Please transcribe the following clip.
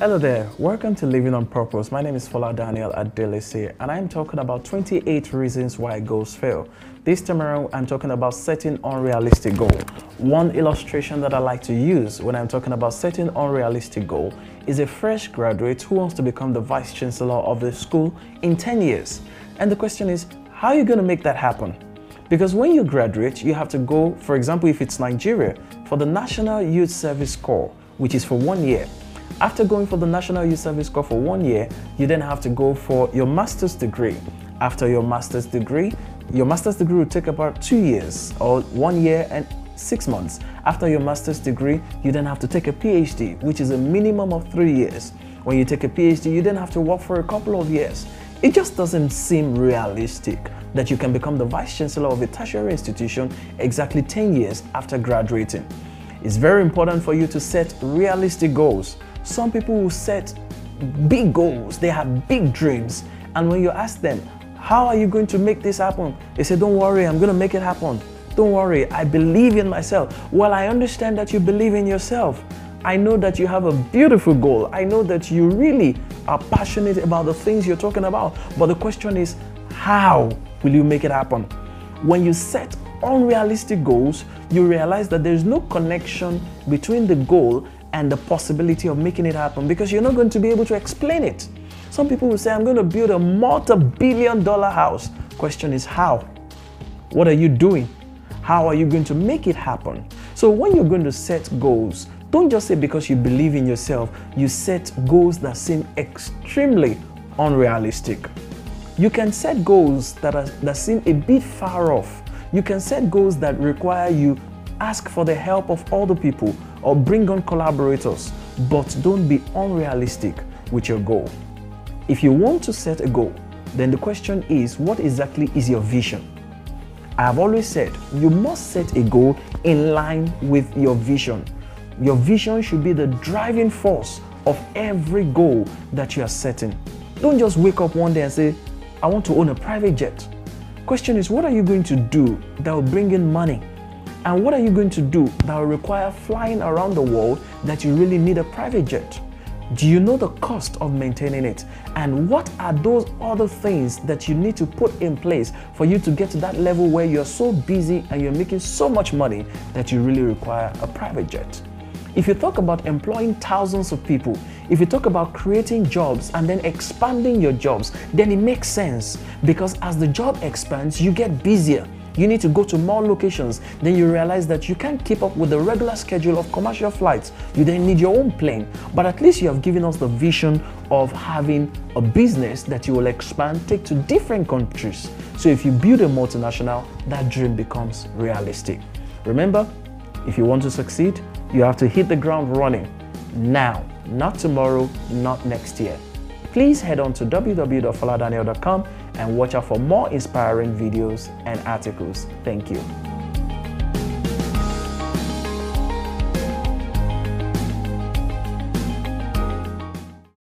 Hello there, welcome to Living on Purpose. My name is Fola Daniel at Adelesi, and I'm talking about 28 reasons why goals fail. This time around, I'm talking about setting unrealistic goal. One illustration that I like to use when I'm talking about setting unrealistic goal is a fresh graduate who wants to become the vice chancellor of the school in 10 years. And the question is, how are you going to make that happen? Because when you graduate, you have to go, for example, if it's Nigeria, for the National Youth Service Corps, which is for one year. After going for the National Youth Service Corps for one year, you then have to go for your master's degree. After your master's degree, your master's degree will take about two years or one year and six months. After your master's degree, you then have to take a PhD, which is a minimum of three years. When you take a PhD, you then have to work for a couple of years. It just doesn't seem realistic that you can become the vice chancellor of a tertiary institution exactly 10 years after graduating. It's very important for you to set realistic goals. Some people will set big goals, they have big dreams. And when you ask them, How are you going to make this happen? They say, Don't worry, I'm going to make it happen. Don't worry, I believe in myself. Well, I understand that you believe in yourself. I know that you have a beautiful goal. I know that you really are passionate about the things you're talking about. But the question is, how will you make it happen? When you set unrealistic goals, you realize that there's no connection between the goal and the possibility of making it happen because you're not going to be able to explain it. Some people will say, I'm going to build a multi billion dollar house. Question is, how? What are you doing? How are you going to make it happen? So, when you're going to set goals, don't just say because you believe in yourself, you set goals that seem extremely unrealistic. You can set goals that, are, that seem a bit far off. You can set goals that require you ask for the help of other people or bring on collaborators, but don't be unrealistic with your goal. If you want to set a goal, then the question is what exactly is your vision? I have always said you must set a goal in line with your vision. Your vision should be the driving force of every goal that you are setting. Don't just wake up one day and say, I want to own a private jet. Question is, what are you going to do that will bring in money? And what are you going to do that will require flying around the world that you really need a private jet? Do you know the cost of maintaining it? And what are those other things that you need to put in place for you to get to that level where you're so busy and you're making so much money that you really require a private jet? If you talk about employing thousands of people, if you talk about creating jobs and then expanding your jobs, then it makes sense because as the job expands, you get busier you need to go to more locations. Then you realize that you can't keep up with the regular schedule of commercial flights. You then need your own plane. But at least you have given us the vision of having a business that you will expand, take to different countries. So if you build a multinational, that dream becomes realistic. Remember, if you want to succeed, you have to hit the ground running now, not tomorrow, not next year. Please head on to www.foladaniel.com and watch out for more inspiring videos and articles. Thank you.